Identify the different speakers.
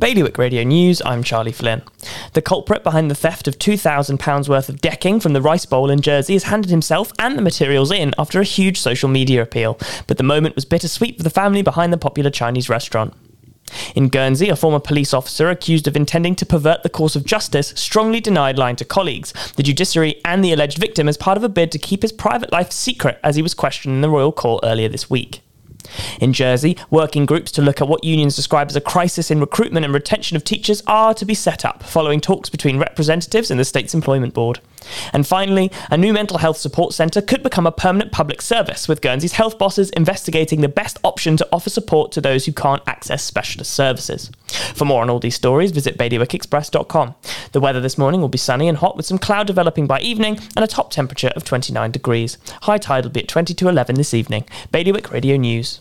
Speaker 1: Bailiwick Radio News, I'm Charlie Flynn. The culprit behind the theft of £2,000 worth of decking from the Rice Bowl in Jersey has handed himself and the materials in after a huge social media appeal, but the moment was bittersweet for the family behind the popular Chinese restaurant. In Guernsey, a former police officer accused of intending to pervert the course of justice strongly denied lying to colleagues, the judiciary, and the alleged victim as part of a bid to keep his private life secret as he was questioned in the royal court earlier this week. In Jersey, working groups to look at what unions describe as a crisis in recruitment and retention of teachers are to be set up, following talks between representatives and the state's employment board. And finally, a new mental health support centre could become a permanent public service, with Guernsey's health bosses investigating the best option to offer support to those who can't access specialist services. For more on all these stories, visit bailiwickexpress.com. The weather this morning will be sunny and hot with some cloud developing by evening and a top temperature of 29 degrees. High tide will be at 20 to 11 this evening. Bailiwick Radio News.